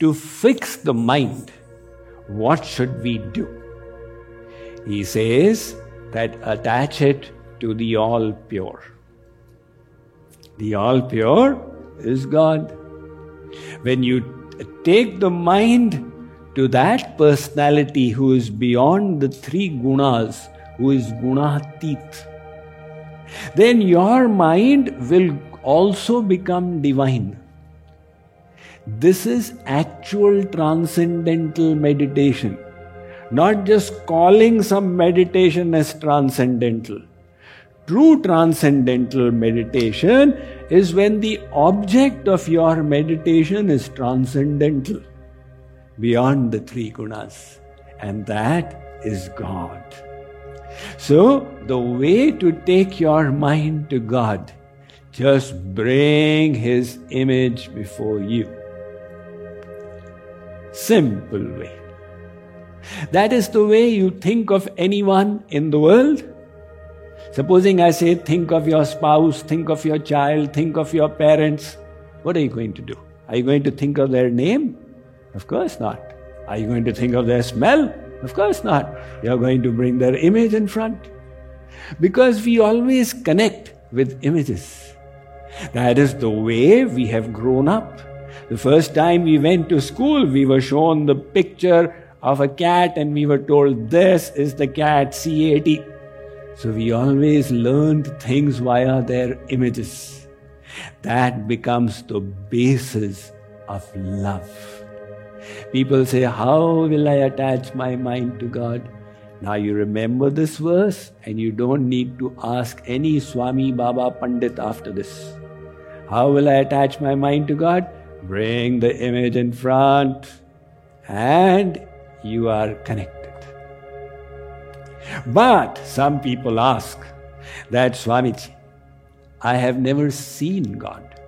to fix the mind, what should we do? He says that attach it to the all pure. The all pure is God. When you take the mind to that personality who is beyond the three gunas, who is gunatit, then your mind will also become divine. This is actual transcendental meditation, not just calling some meditation as transcendental. True transcendental meditation is when the object of your meditation is transcendental, beyond the three gunas, and that is God. So, the way to take your mind to God, just bring His image before you. Simple way. That is the way you think of anyone in the world. Supposing I say, think of your spouse, think of your child, think of your parents. What are you going to do? Are you going to think of their name? Of course not. Are you going to think of their smell? Of course not. You're going to bring their image in front. Because we always connect with images. That is the way we have grown up. The first time we went to school, we were shown the picture of a cat and we were told, This is the cat, C80. So we always learned things via their images. That becomes the basis of love. People say, How will I attach my mind to God? Now you remember this verse and you don't need to ask any Swami Baba Pandit after this. How will I attach my mind to God? Bring the image in front and you are connected. But some people ask that Swamiji, I have never seen God.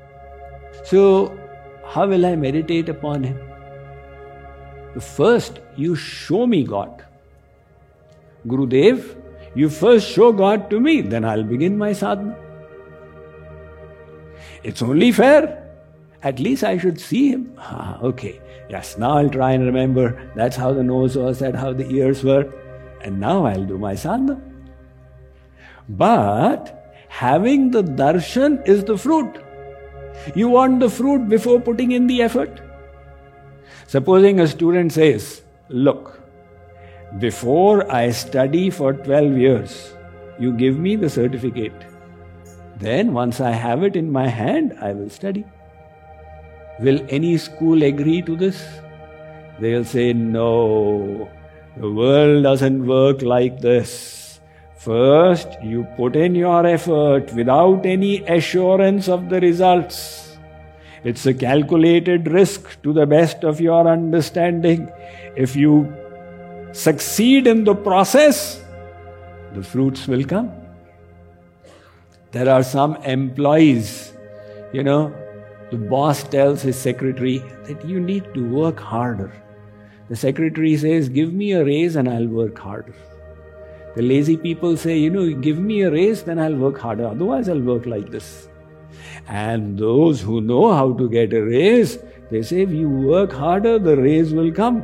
So, how will I meditate upon Him? First, you show me God. Gurudev, you first show God to me, then I'll begin my sadhana. It's only fair. At least I should see him. Ah, okay. Yes, now I'll try and remember. That's how the nose was, that's how the ears were. And now I'll do my sadhana. But having the darshan is the fruit. You want the fruit before putting in the effort. Supposing a student says, Look, before I study for 12 years, you give me the certificate. Then, once I have it in my hand, I will study. Will any school agree to this? They'll say, no, the world doesn't work like this. First, you put in your effort without any assurance of the results. It's a calculated risk to the best of your understanding. If you succeed in the process, the fruits will come. There are some employees, you know, the boss tells his secretary that you need to work harder. The secretary says, Give me a raise and I'll work harder. The lazy people say, You know, give me a raise, then I'll work harder. Otherwise, I'll work like this. And those who know how to get a raise, they say, If you work harder, the raise will come.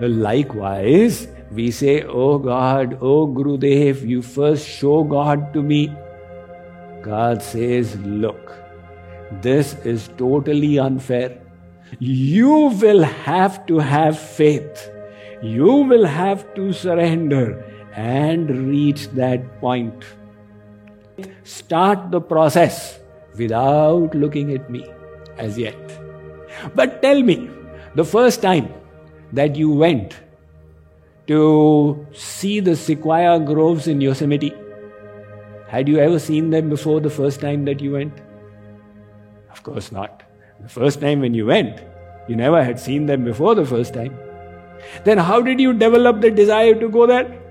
Likewise, we say, Oh God, oh Gurudev, you first show God to me. God says, Look, this is totally unfair. You will have to have faith. You will have to surrender and reach that point. Start the process without looking at me as yet. But tell me, the first time that you went to see the sequoia groves in Yosemite, had you ever seen them before the first time that you went? Course not. The first time when you went, you never had seen them before the first time. Then how did you develop the desire to go there?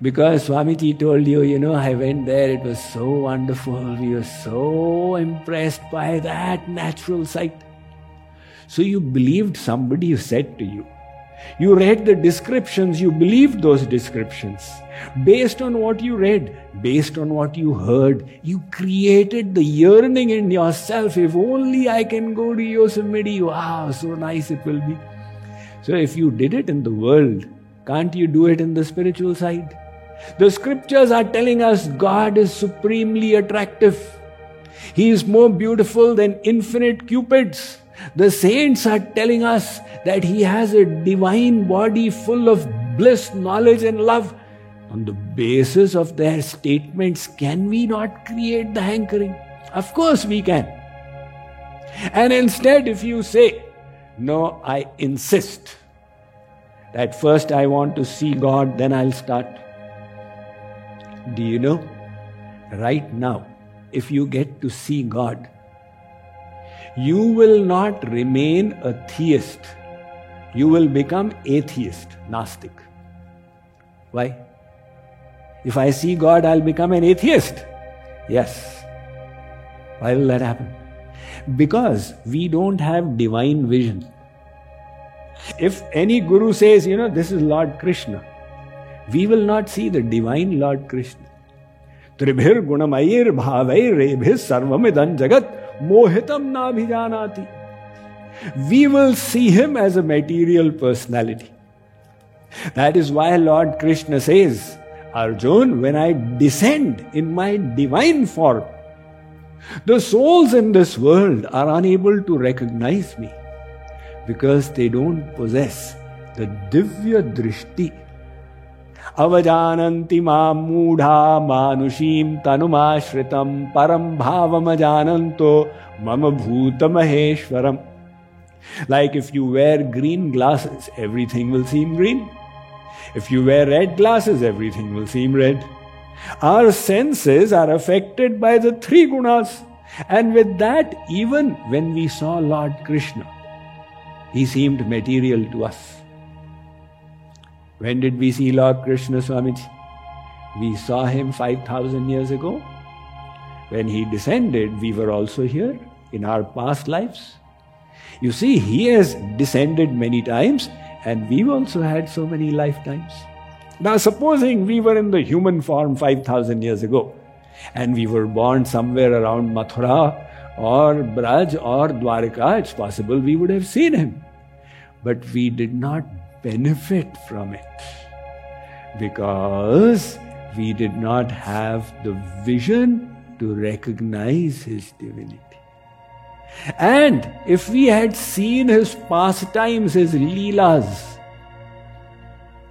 Because Swamiji told you, you know, I went there, it was so wonderful, we were so impressed by that natural sight. So you believed somebody said to you, You read the descriptions, you believed those descriptions. Based on what you read, based on what you heard, you created the yearning in yourself. If only I can go to Yosemite, wow, so nice it will be. So if you did it in the world, can't you do it in the spiritual side? The scriptures are telling us God is supremely attractive. He is more beautiful than infinite cupids. The saints are telling us that He has a divine body full of bliss, knowledge, and love. On the basis of their statements, can we not create the hankering? Of course we can. And instead, if you say, No, I insist that first I want to see God, then I'll start. Do you know? Right now, if you get to see God, you will not remain a theist. You will become atheist, nastik. Why? If I see God, I'll become an atheist. Yes. Why will that happen? Because we don't have divine vision. If any guru says, you know, this is Lord Krishna, we will not see the divine Lord Krishna. त्रिभिर्गुणमयीर्भावैरेभिः सर्वमिदं Jagat mohitam nabhijanati. We will see him as a material personality. That is why Lord Krishna says, Arjun, when I descend in my divine form, the souls in this world are unable to recognize me because they don't possess the Divya Drishti अवजानन्ति मां मूढ़ा मानुषीं तनुमाश्रितं परं भावमजानन्तो मम भूतमहेश्वरम् Like if you wear green glasses, everything will seem green. If you wear red glasses, everything will seem red. Our senses are affected by the three gunas. And with that, even when we saw Lord Krishna, he seemed material to us. When did we see Lord Krishna Swamiji? We saw him 5000 years ago. When he descended, we were also here in our past lives. You see, he has descended many times, and we've also had so many lifetimes. Now, supposing we were in the human form 5000 years ago, and we were born somewhere around Mathura or Braj or Dwarka, it's possible we would have seen him. But we did not benefit from it because we did not have the vision to recognize his divinity. And if we had seen his pastimes, his leelas,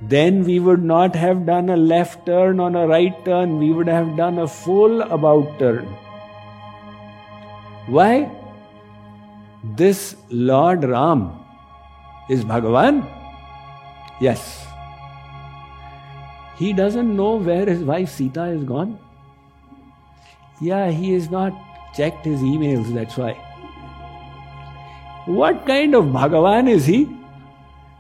then we would not have done a left turn on a right turn, we would have done a full about turn. Why? This Lord Ram is Bhagavan Yes. He doesn't know where his wife Sita is gone. Yeah, he has not checked his emails, that's why. What kind of Bhagavan is he?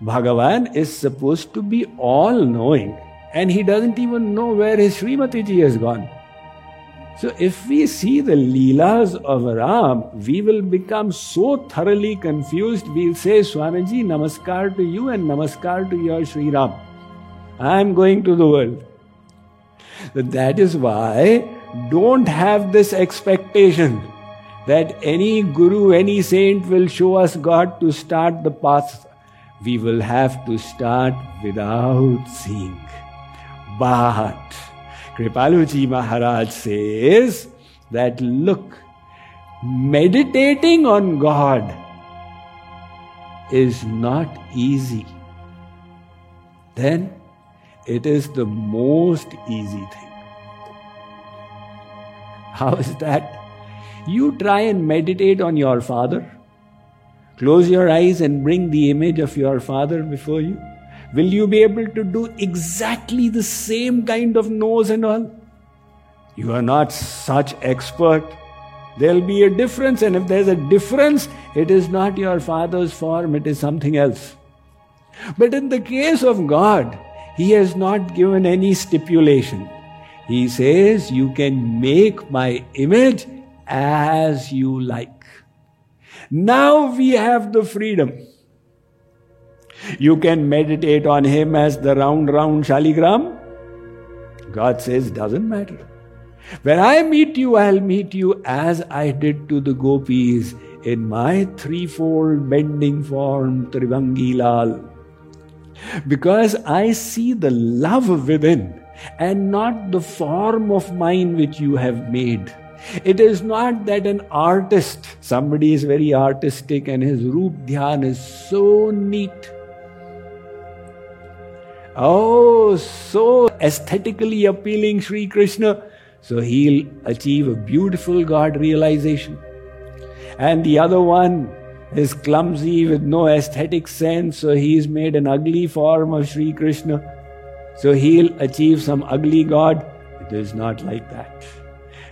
Bhagavan is supposed to be all knowing, and he doesn't even know where his Srimati ji has gone. So, if we see the Leelas of Ram, we will become so thoroughly confused, we'll say, Swamiji, Namaskar to you and Namaskar to your Sri Ram. I am going to the world. That is why don't have this expectation that any guru, any saint will show us God to start the path. We will have to start without seeing. But Kripaluji Maharaj says that look, meditating on God is not easy. Then it is the most easy thing. How is that? You try and meditate on your Father. Close your eyes and bring the image of your Father before you. Will you be able to do exactly the same kind of nose and all? You are not such expert. There'll be a difference, and if there's a difference, it is not your father's form, it is something else. But in the case of God, He has not given any stipulation. He says, You can make my image as you like. Now we have the freedom You can meditate on him as the round, round Shaligram. God says, doesn't matter. When I meet you, I'll meet you as I did to the gopis in my threefold bending form, Trivangi Lal. Because I see the love within and not the form of mind which you have made. It is not that an artist, somebody is very artistic and his Roop Dhyan is so neat. Oh, so aesthetically appealing, Sri Krishna. So he'll achieve a beautiful God realization. And the other one is clumsy with no aesthetic sense, so he's made an ugly form of Sri Krishna. So he'll achieve some ugly God. It is not like that.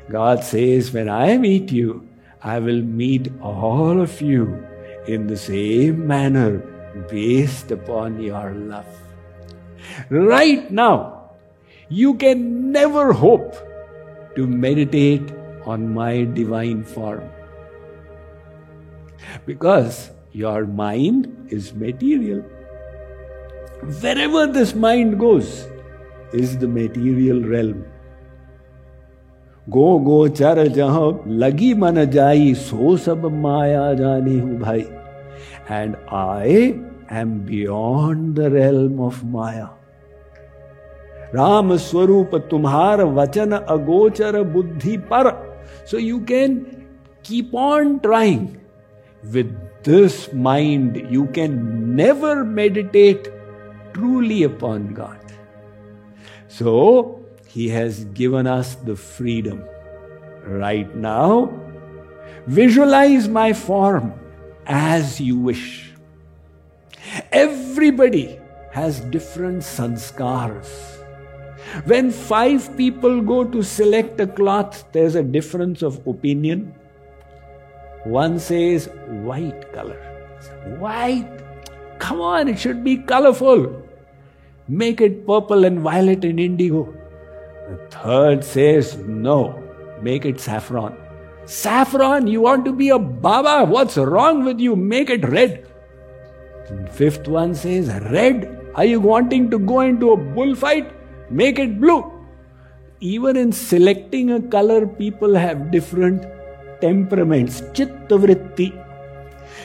God says, When I meet you, I will meet all of you in the same manner based upon your love. Right now, you can never hope to meditate on my divine form because your mind is material. Wherever this mind goes is the material realm. गो गो चर जह लगी मन जाई सो सब माया जाने हूं भाई and I am beyond the realm of Maya. Ram Swarup Tumhar Vachana Agochara Buddhi Par. So you can keep on trying. With this mind, you can never meditate truly upon God. So he has given us the freedom. Right now, visualize my form as you wish. Everybody has different sanskars. When five people go to select a cloth, there's a difference of opinion. One says white color. White? Come on, it should be colorful. Make it purple and violet and indigo. The third says, no, make it saffron. Saffron, you want to be a Baba? What's wrong with you? Make it red. Fifth one says, red. Are you wanting to go into a bullfight? Make it blue. Even in selecting a color, people have different temperaments. Chittavritti.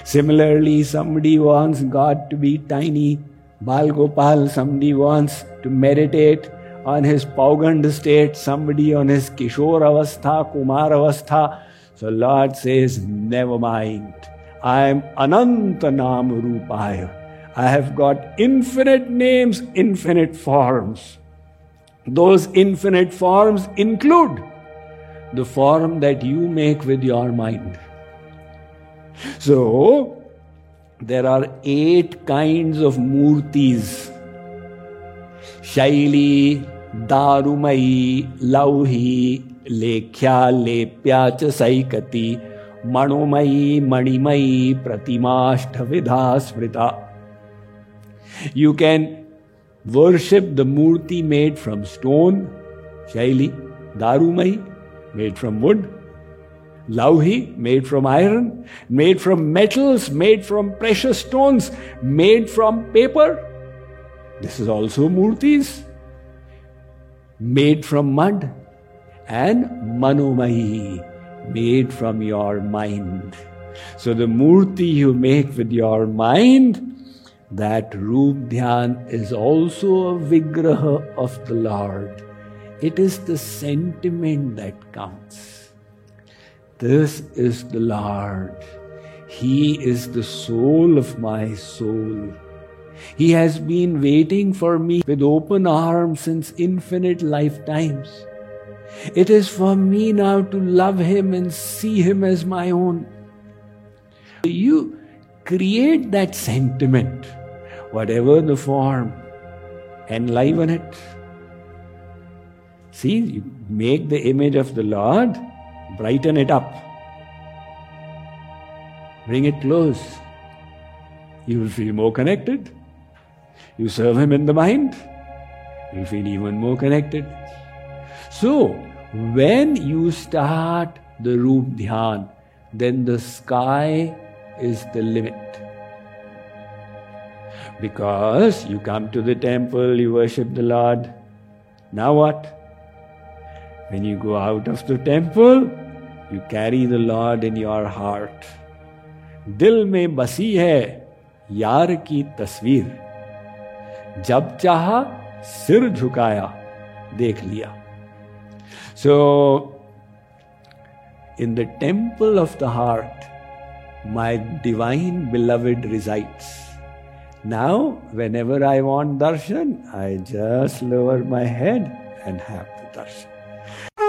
Similarly, somebody wants God to be tiny. Bal Gopal, somebody wants to meditate on his Paugand state, somebody on his Kishore Avastha, Kumar Avastha. So Lord says, never mind. I am Anantanam Rupaya. I have got infinite names, infinite forms. Those infinite forms include the form that you make with your mind. So, there are eight kinds of murtis Shaili, Darumai, Lauhi, Lekhya, Lepya, Saikati, मणोमयी मणिमयी प्रतिमाष्टविधा smrita. You can worship the murti made from stone, shaili, darumai, made from wood, lauhi, made from iron, made from metals, made from precious stones, made from paper. This is also murtis, made from mud and manomayi, made from your mind. So the murti you make with your mind, that Roop Dhyan is also a vigraha of the Lord. It is the sentiment that counts. This is the Lord. He is the soul of my soul. He has been waiting for me with open arms since infinite lifetimes. It is for me now to love Him and see Him as my own. You create that sentiment, whatever the form, enliven it. See, you make the image of the Lord, brighten it up, bring it close. You will feel more connected. You serve Him in the mind, you feel even more connected. So, when you start the roop dhyan, then the sky is the limit. Because you come to the temple, you worship the Lord. Now what? When you go out of the temple, you carry the Lord in your heart. Dil me basi hai यार ki tasveer. Jab chaha sir झुकाया देख liya. So, in the temple of the heart, my divine beloved resides. Now, whenever I want darshan, I just lower my head and have the darshan.